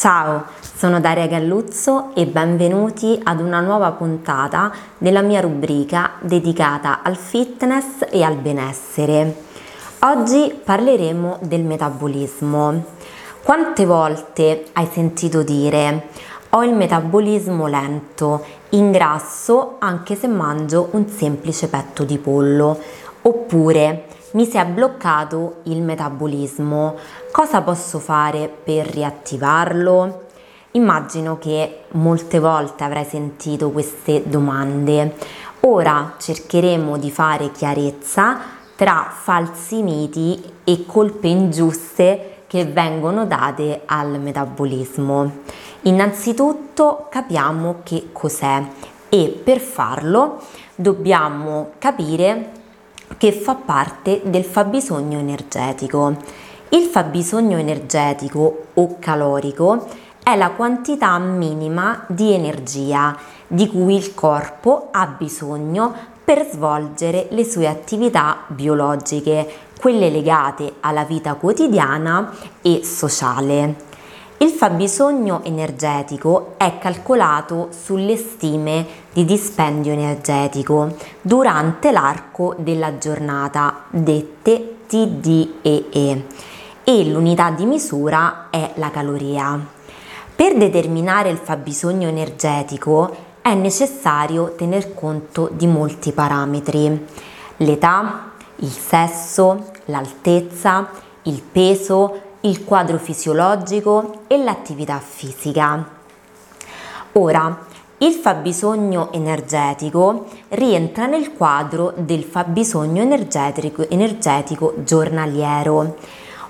Ciao, sono Daria Galluzzo e benvenuti ad una nuova puntata della mia rubrica dedicata al fitness e al benessere. Oggi parleremo del metabolismo. Quante volte hai sentito dire ho il metabolismo lento, ingrasso anche se mangio un semplice petto di pollo, oppure mi si è bloccato il metabolismo, cosa posso fare per riattivarlo? Immagino che molte volte avrai sentito queste domande. Ora cercheremo di fare chiarezza tra falsi miti e colpe ingiuste che vengono date al metabolismo. Innanzitutto capiamo che cos'è e per farlo dobbiamo capire che fa parte del fabbisogno energetico. Il fabbisogno energetico o calorico è la quantità minima di energia di cui il corpo ha bisogno per svolgere le sue attività biologiche, quelle legate alla vita quotidiana e sociale. Il fabbisogno energetico è calcolato sulle stime di dispendio energetico durante l'arco della giornata, dette TDEE, e l'unità di misura è la caloria. Per determinare il fabbisogno energetico è necessario tener conto di molti parametri, l'età, il sesso, l'altezza, il peso, il quadro fisiologico e l'attività fisica. Ora, il fabbisogno energetico rientra nel quadro del fabbisogno energetico, energetico giornaliero,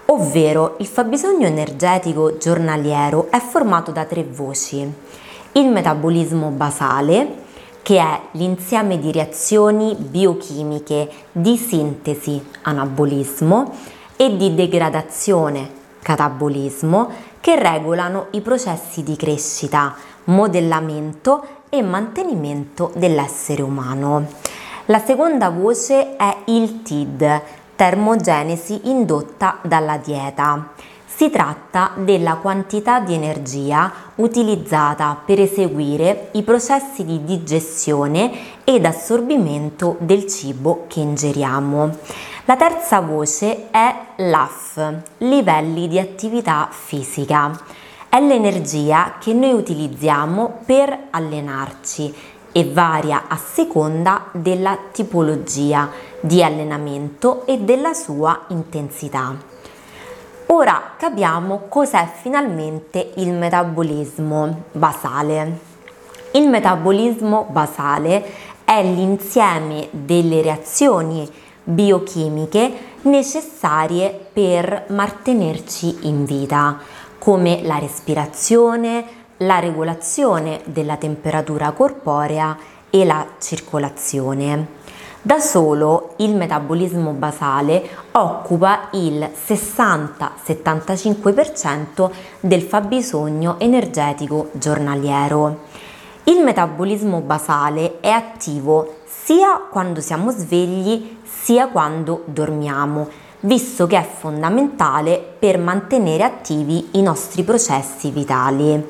ovvero il fabbisogno energetico giornaliero è formato da tre voci. Il metabolismo basale, che è l'insieme di reazioni biochimiche di sintesi anabolismo e di degradazione catabolismo che regolano i processi di crescita, modellamento e mantenimento dell'essere umano. La seconda voce è il TID, termogenesi indotta dalla dieta. Si tratta della quantità di energia utilizzata per eseguire i processi di digestione ed assorbimento del cibo che ingeriamo. La terza voce è l'AF, livelli di attività fisica. È l'energia che noi utilizziamo per allenarci e varia a seconda della tipologia di allenamento e della sua intensità. Ora capiamo cos'è finalmente il metabolismo basale. Il metabolismo basale è l'insieme delle reazioni biochimiche necessarie per mantenerci in vita, come la respirazione, la regolazione della temperatura corporea e la circolazione. Da solo il metabolismo basale occupa il 60-75% del fabbisogno energetico giornaliero. Il metabolismo basale è attivo sia quando siamo svegli sia quando dormiamo, visto che è fondamentale per mantenere attivi i nostri processi vitali.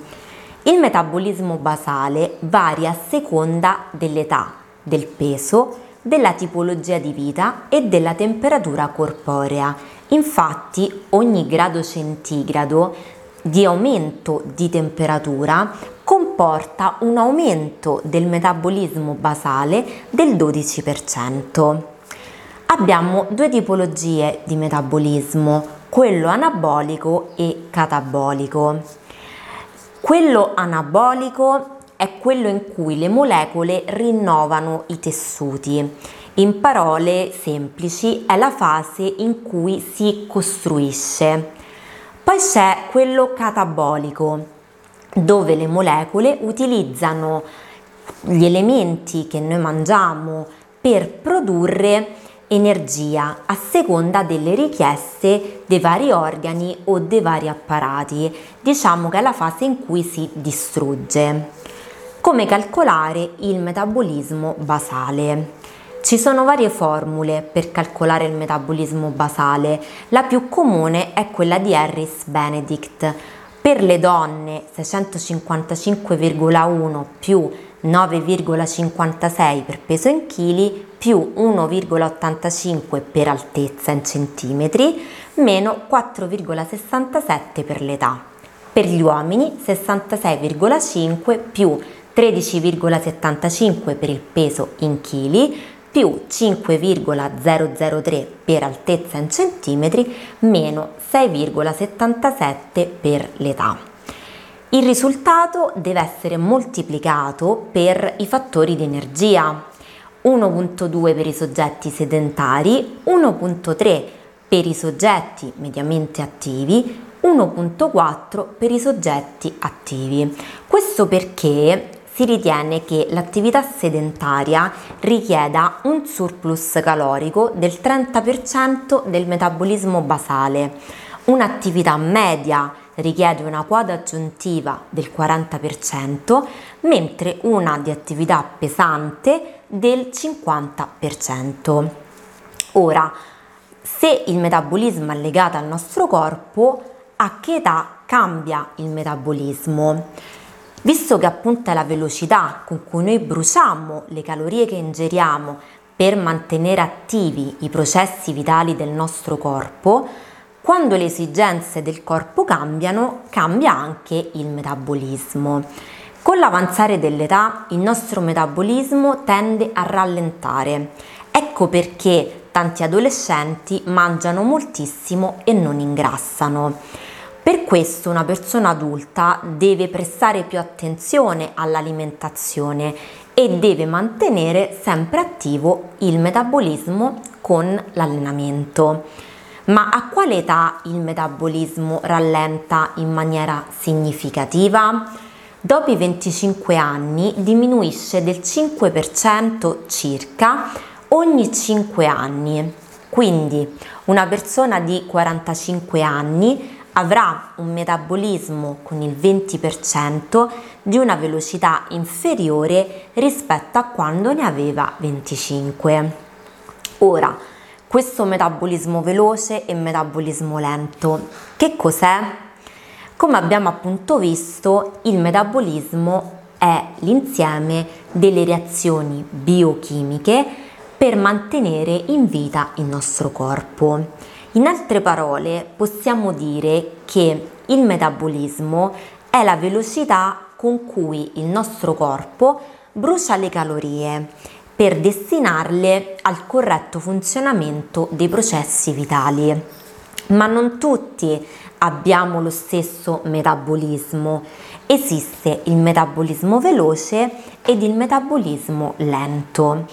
Il metabolismo basale varia a seconda dell'età, del peso, della tipologia di vita e della temperatura corporea. Infatti ogni grado centigrado di aumento di temperatura comporta un aumento del metabolismo basale del 12%. Abbiamo due tipologie di metabolismo, quello anabolico e catabolico. Quello anabolico è quello in cui le molecole rinnovano i tessuti. In parole semplici è la fase in cui si costruisce. Poi c'è quello catabolico, dove le molecole utilizzano gli elementi che noi mangiamo per produrre energia a seconda delle richieste dei vari organi o dei vari apparati. Diciamo che è la fase in cui si distrugge. Come calcolare il metabolismo basale? Ci sono varie formule per calcolare il metabolismo basale, la più comune è quella di Harris-Benedict. Per le donne 655,1 più 9,56 per peso in chili più 1,85 per altezza in centimetri meno 4,67 per l'età. Per gli uomini 66,5 più 13,75 per il peso in chili più 5,003 per altezza in centimetri meno 6,77 per l'età. Il risultato deve essere moltiplicato per i fattori di energia 1.2 per i soggetti sedentari, 1.3 per i soggetti mediamente attivi, 1.4 per i soggetti attivi. Questo perché si ritiene che l'attività sedentaria richieda un surplus calorico del 30% del metabolismo basale. Un'attività media richiede una quota aggiuntiva del 40%, mentre una di attività pesante del 50%. Ora, se il metabolismo è legato al nostro corpo, a che età cambia il metabolismo? Visto che appunto è la velocità con cui noi bruciamo le calorie che ingeriamo per mantenere attivi i processi vitali del nostro corpo, quando le esigenze del corpo cambiano, cambia anche il metabolismo. Con l'avanzare dell'età il nostro metabolismo tende a rallentare. Ecco perché tanti adolescenti mangiano moltissimo e non ingrassano. Per questo una persona adulta deve prestare più attenzione all'alimentazione e deve mantenere sempre attivo il metabolismo con l'allenamento. Ma a quale età il metabolismo rallenta in maniera significativa? Dopo i 25 anni diminuisce del 5% circa ogni 5 anni. Quindi una persona di 45 anni avrà un metabolismo con il 20% di una velocità inferiore rispetto a quando ne aveva 25. Ora, questo metabolismo veloce e metabolismo lento, che cos'è? Come abbiamo appunto visto, il metabolismo è l'insieme delle reazioni biochimiche per mantenere in vita il nostro corpo. In altre parole, possiamo dire che il metabolismo è la velocità con cui il nostro corpo brucia le calorie per destinarle al corretto funzionamento dei processi vitali. Ma non tutti abbiamo lo stesso metabolismo. Esiste il metabolismo veloce ed il metabolismo lento.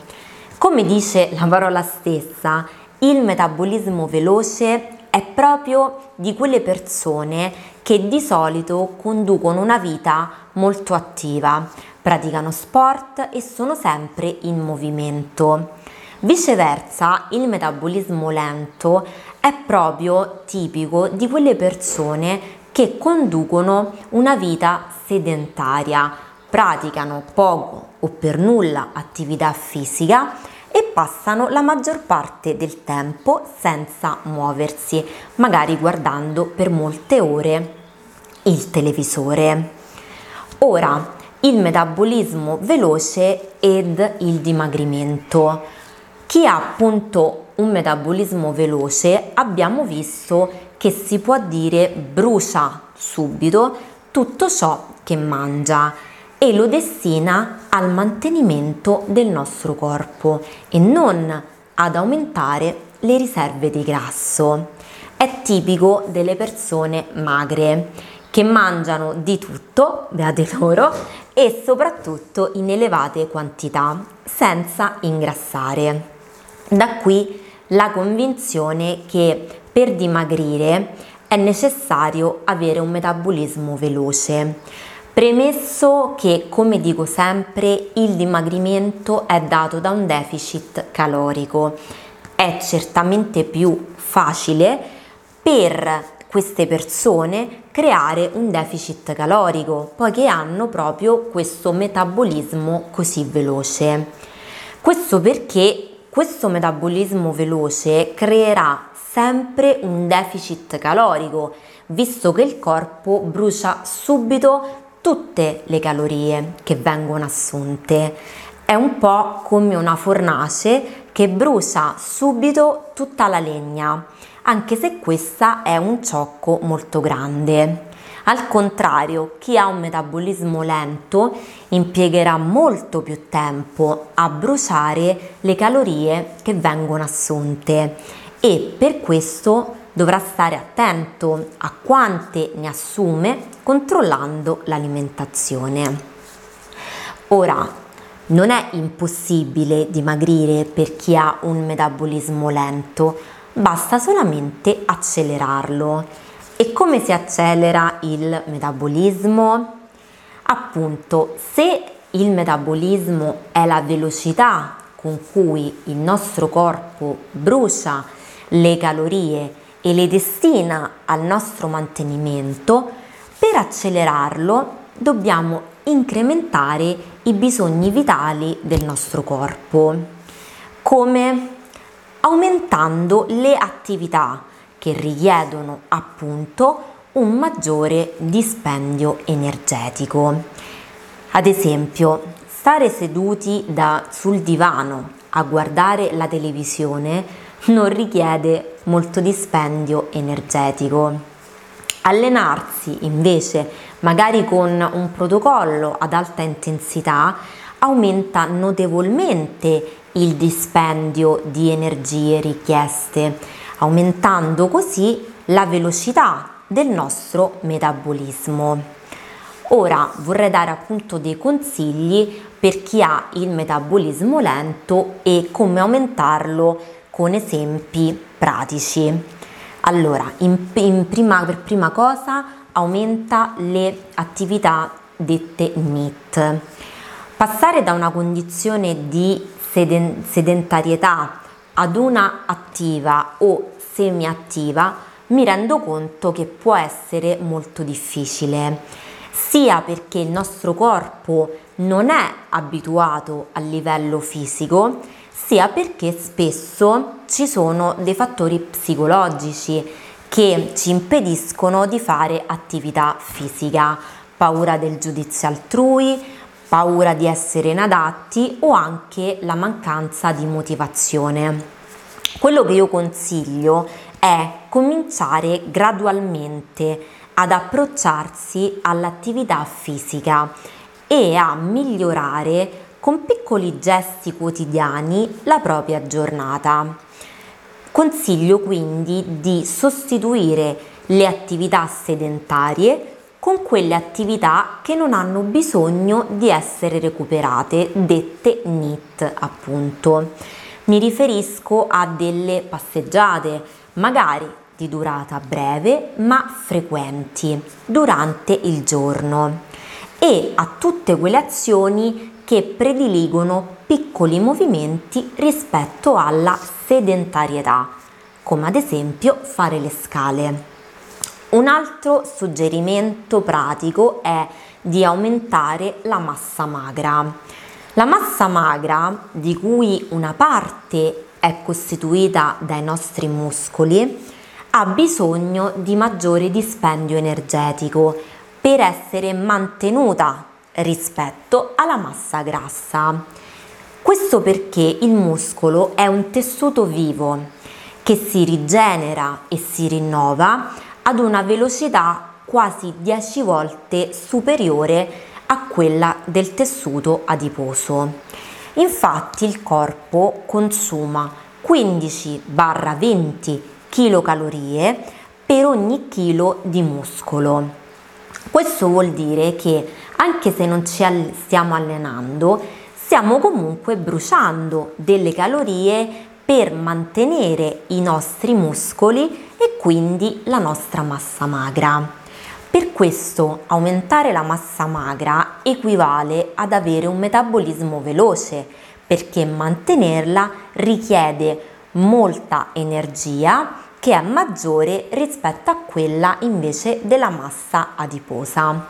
Come dice la parola stessa, il metabolismo veloce è proprio di quelle persone che di solito conducono una vita molto attiva, praticano sport e sono sempre in movimento. Viceversa, il metabolismo lento è proprio tipico di quelle persone che conducono una vita sedentaria, praticano poco o per nulla attività fisica e passano la maggior parte del tempo senza muoversi, magari guardando per molte ore il televisore. Ora, il metabolismo veloce ed il dimagrimento. Chi ha appunto un metabolismo veloce abbiamo visto che si può dire brucia subito tutto ciò che mangia e lo destina al mantenimento del nostro corpo e non ad aumentare le riserve di grasso. È tipico delle persone magre che mangiano di tutto, beate loro, e soprattutto in elevate quantità, senza ingrassare. Da qui la convinzione che per dimagrire è necessario avere un metabolismo veloce. Premesso che, come dico sempre, il dimagrimento è dato da un deficit calorico. È certamente più facile per queste persone creare un deficit calorico, poiché hanno proprio questo metabolismo così veloce. Questo perché questo metabolismo veloce creerà sempre un deficit calorico, visto che il corpo brucia subito tutte le calorie che vengono assunte. È un po' come una fornace che brucia subito tutta la legna, anche se questa è un ciocco molto grande. Al contrario, chi ha un metabolismo lento impiegherà molto più tempo a bruciare le calorie che vengono assunte e per questo dovrà stare attento a quante ne assume controllando l'alimentazione. Ora, non è impossibile dimagrire per chi ha un metabolismo lento, basta solamente accelerarlo e come si accelera il metabolismo? Appunto, se il metabolismo è la velocità con cui il nostro corpo brucia le calorie e le destina al nostro mantenimento, per accelerarlo dobbiamo incrementare i bisogni vitali del nostro corpo, come aumentando le attività che richiedono appunto un maggiore dispendio energetico. Ad esempio, stare seduti da, sul divano a guardare la televisione non richiede molto dispendio energetico. Allenarsi invece, magari con un protocollo ad alta intensità, aumenta notevolmente il dispendio di energie richieste aumentando così la velocità del nostro metabolismo. Ora vorrei dare appunto dei consigli per chi ha il metabolismo lento e come aumentarlo con esempi pratici. Allora, in, in prima, per prima cosa aumenta le attività dette NIT. Passare da una condizione di sedentarietà ad una attiva o semi-attiva mi rendo conto che può essere molto difficile, sia perché il nostro corpo non è abituato a livello fisico, sia perché spesso ci sono dei fattori psicologici che ci impediscono di fare attività fisica, paura del giudizio altrui, paura di essere inadatti o anche la mancanza di motivazione. Quello che io consiglio è cominciare gradualmente ad approcciarsi all'attività fisica e a migliorare con piccoli gesti quotidiani la propria giornata. Consiglio quindi di sostituire le attività sedentarie con quelle attività che non hanno bisogno di essere recuperate, dette NIT appunto. Mi riferisco a delle passeggiate, magari di durata breve ma frequenti durante il giorno e a tutte quelle azioni che prediligono piccoli movimenti rispetto alla sedentarietà, come ad esempio fare le scale. Un altro suggerimento pratico è di aumentare la massa magra. La massa magra, di cui una parte è costituita dai nostri muscoli, ha bisogno di maggiore dispendio energetico per essere mantenuta rispetto alla massa grassa. Questo perché il muscolo è un tessuto vivo che si rigenera e si rinnova ad una velocità quasi 10 volte superiore a quella del tessuto adiposo. Infatti il corpo consuma 15-20 kcal per ogni chilo di muscolo. Questo vuol dire che anche se non ci stiamo allenando, stiamo comunque bruciando delle calorie per mantenere i nostri muscoli e quindi la nostra massa magra. Per questo aumentare la massa magra equivale ad avere un metabolismo veloce perché mantenerla richiede molta energia che è maggiore rispetto a quella invece della massa adiposa.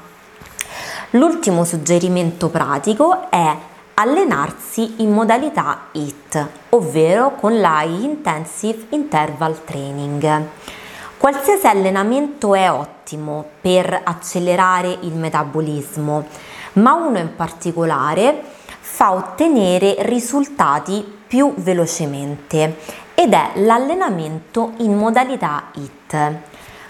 L'ultimo suggerimento pratico è allenarsi in modalità HIT, ovvero con l'High Intensive Interval Training. Qualsiasi allenamento è ottimo per accelerare il metabolismo, ma uno in particolare fa ottenere risultati più velocemente ed è l'allenamento in modalità HIT.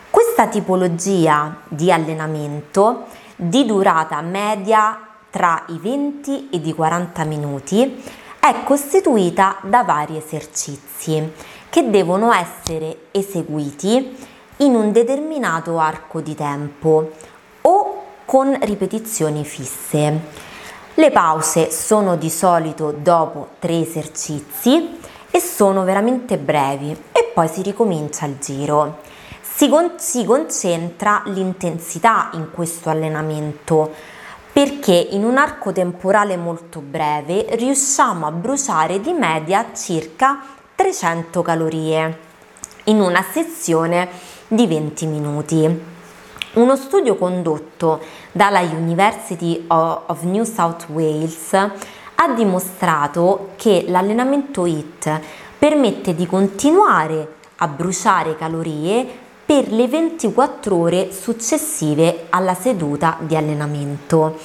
Questa tipologia di allenamento di durata media tra i 20 e i 40 minuti è costituita da vari esercizi che devono essere eseguiti in un determinato arco di tempo o con ripetizioni fisse. Le pause sono di solito dopo tre esercizi e sono veramente brevi e poi si ricomincia il giro. Si, con- si concentra l'intensità in questo allenamento perché in un arco temporale molto breve riusciamo a bruciare di media circa 300 calorie in una sessione di 20 minuti. Uno studio condotto dalla University of New South Wales ha dimostrato che l'allenamento HIT permette di continuare a bruciare calorie per le 24 ore successive alla seduta di allenamento.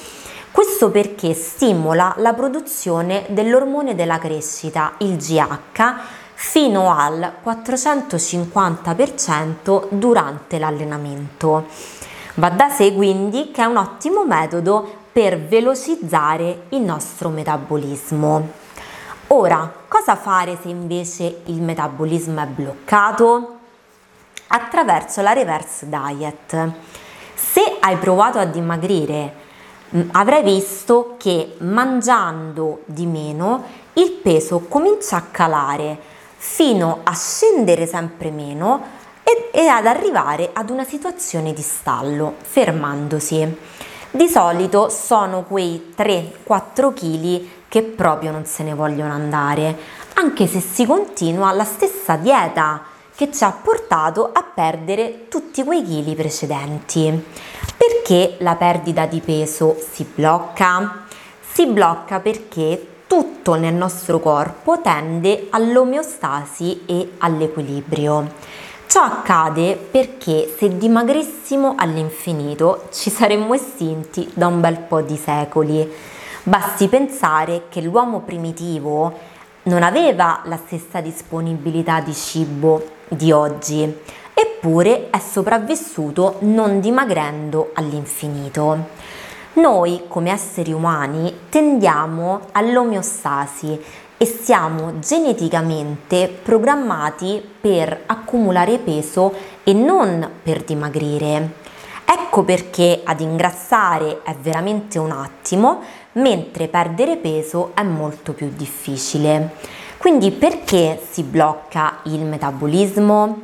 Questo perché stimola la produzione dell'ormone della crescita, il GH, fino al 450% durante l'allenamento. Va da sé quindi che è un ottimo metodo per velocizzare il nostro metabolismo. Ora, cosa fare se invece il metabolismo è bloccato? Attraverso la reverse diet. Se hai provato a dimagrire, mm, avrai visto che mangiando di meno il peso comincia a calare fino a scendere sempre meno e, e ad arrivare ad una situazione di stallo, fermandosi. Di solito sono quei 3-4 kg che proprio non se ne vogliono andare, anche se si continua la stessa dieta che ci ha portato a perdere tutti quei chili precedenti. Perché la perdita di peso si blocca? Si blocca perché tutto nel nostro corpo tende all'omeostasi e all'equilibrio. Ciò accade perché se dimagrissimo all'infinito ci saremmo estinti da un bel po' di secoli. Basti pensare che l'uomo primitivo non aveva la stessa disponibilità di cibo di oggi, eppure è sopravvissuto non dimagrendo all'infinito. Noi come esseri umani tendiamo all'omeostasi e siamo geneticamente programmati per accumulare peso e non per dimagrire. Ecco perché ad ingrassare è veramente un attimo, mentre perdere peso è molto più difficile. Quindi perché si blocca il metabolismo?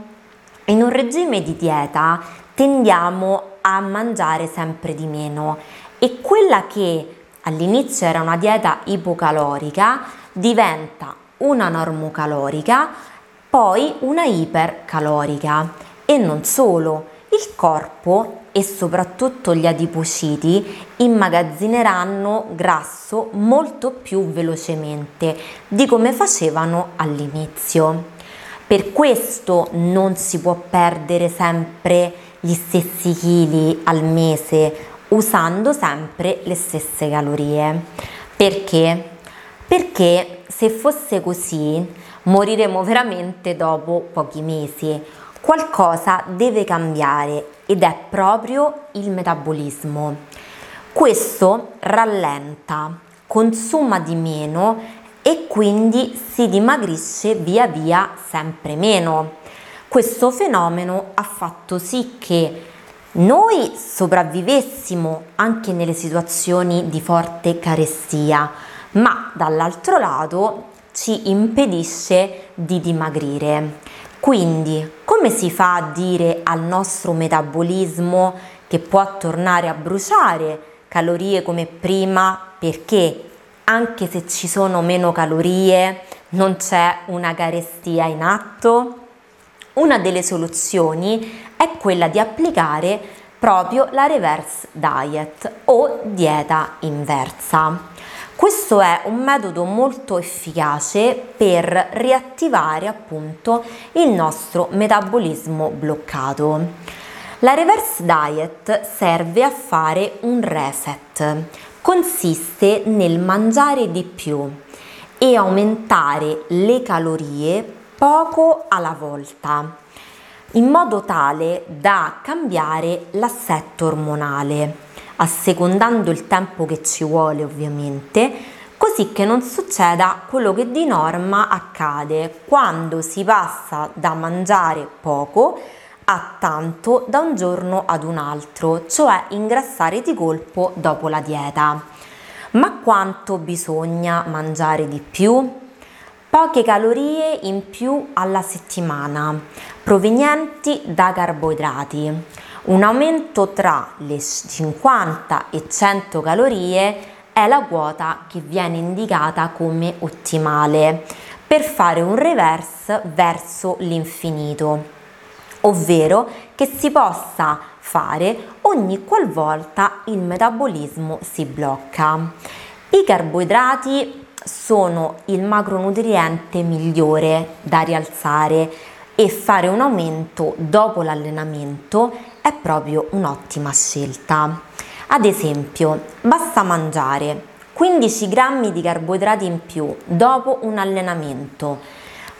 In un regime di dieta tendiamo a mangiare sempre di meno e quella che all'inizio era una dieta ipocalorica diventa una normocalorica, poi una ipercalorica e non solo, il corpo e soprattutto gli adipociti immagazzineranno grasso molto più velocemente di come facevano all'inizio. Per questo non si può perdere sempre gli stessi chili al mese usando sempre le stesse calorie. Perché? Perché se fosse così moriremo veramente dopo pochi mesi. Qualcosa deve cambiare ed è proprio il metabolismo. Questo rallenta, consuma di meno e quindi si dimagrisce via via sempre meno. Questo fenomeno ha fatto sì che noi sopravvivessimo anche nelle situazioni di forte carestia, ma dall'altro lato ci impedisce di dimagrire. Quindi, come si fa a dire al nostro metabolismo che può tornare a bruciare calorie come prima perché anche se ci sono meno calorie non c'è una carestia in atto? Una delle soluzioni è quella di applicare proprio la reverse diet o dieta inversa. Questo è un metodo molto efficace per riattivare appunto il nostro metabolismo bloccato. La reverse diet serve a fare un reset. Consiste nel mangiare di più e aumentare le calorie poco alla volta, in modo tale da cambiare l'assetto ormonale assecondando il tempo che ci vuole ovviamente, così che non succeda quello che di norma accade quando si passa da mangiare poco a tanto da un giorno ad un altro, cioè ingrassare di colpo dopo la dieta. Ma quanto bisogna mangiare di più? Poche calorie in più alla settimana, provenienti da carboidrati. Un aumento tra le 50 e 100 calorie è la quota che viene indicata come ottimale per fare un reverse verso l'infinito, ovvero che si possa fare ogni qualvolta il metabolismo si blocca. I carboidrati sono il macronutriente migliore da rialzare e fare un aumento dopo l'allenamento è proprio un'ottima scelta. Ad esempio, basta mangiare 15 grammi di carboidrati in più dopo un allenamento,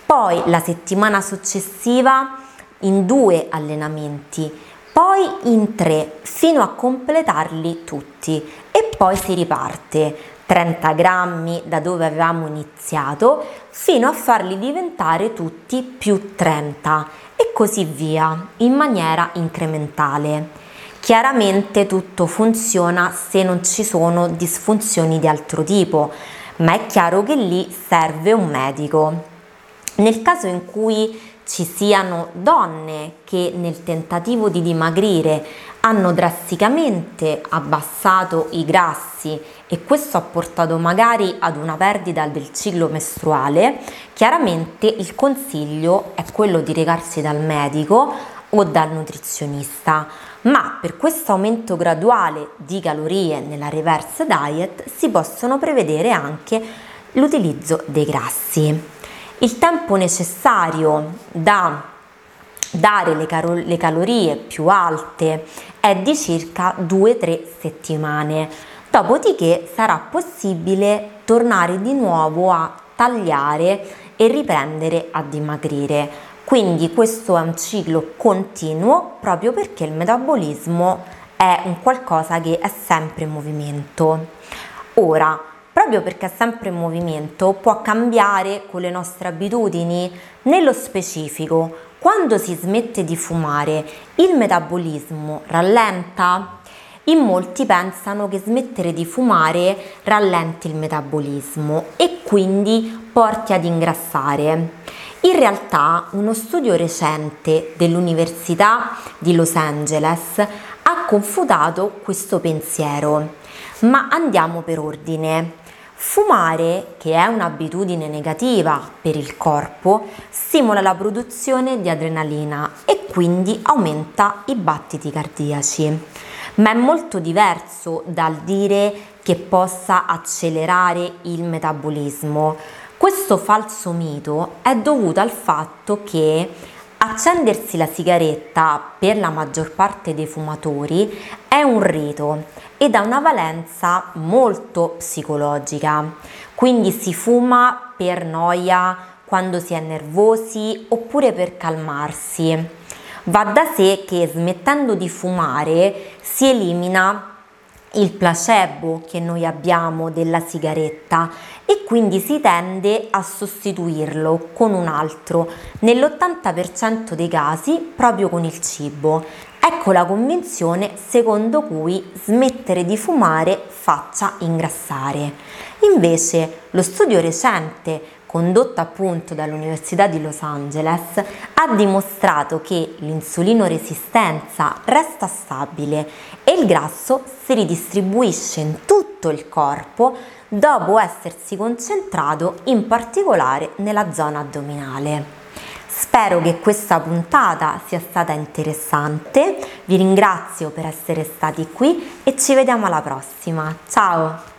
poi la settimana successiva in due allenamenti, poi in tre fino a completarli tutti. E poi si riparte. 30 grammi da dove avevamo iniziato fino a farli diventare tutti più 30 e così via in maniera incrementale. Chiaramente tutto funziona se non ci sono disfunzioni di altro tipo, ma è chiaro che lì serve un medico. Nel caso in cui ci siano donne che nel tentativo di dimagrire hanno drasticamente abbassato i grassi e questo ha portato magari ad una perdita del ciclo mestruale, chiaramente il consiglio è quello di recarsi dal medico o dal nutrizionista, ma per questo aumento graduale di calorie nella reverse diet si possono prevedere anche l'utilizzo dei grassi. Il tempo necessario da dare le, caro- le calorie più alte è di circa 2-3 settimane, dopodiché sarà possibile tornare di nuovo a tagliare e riprendere a dimagrire. Quindi questo è un ciclo continuo proprio perché il metabolismo è un qualcosa che è sempre in movimento. Ora, proprio perché è sempre in movimento, può cambiare con le nostre abitudini. Nello specifico, quando si smette di fumare, il metabolismo rallenta? In molti pensano che smettere di fumare rallenti il metabolismo e quindi porti ad ingrassare. In realtà uno studio recente dell'Università di Los Angeles ha confutato questo pensiero. Ma andiamo per ordine. Fumare, che è un'abitudine negativa per il corpo, stimola la produzione di adrenalina e quindi aumenta i battiti cardiaci. Ma è molto diverso dal dire che possa accelerare il metabolismo. Questo falso mito è dovuto al fatto che accendersi la sigaretta per la maggior parte dei fumatori è un rito ed ha una valenza molto psicologica. Quindi si fuma per noia, quando si è nervosi oppure per calmarsi. Va da sé che smettendo di fumare si elimina il placebo che noi abbiamo della sigaretta e quindi si tende a sostituirlo con un altro, nell'80% dei casi proprio con il cibo. Ecco la convinzione secondo cui smettere di fumare faccia ingrassare. Invece lo studio recente condotto appunto dall'Università di Los Angeles ha dimostrato che l'insulino resistenza resta stabile e il grasso si ridistribuisce in tutto il corpo dopo essersi concentrato in particolare nella zona addominale. Spero che questa puntata sia stata interessante, vi ringrazio per essere stati qui e ci vediamo alla prossima. Ciao!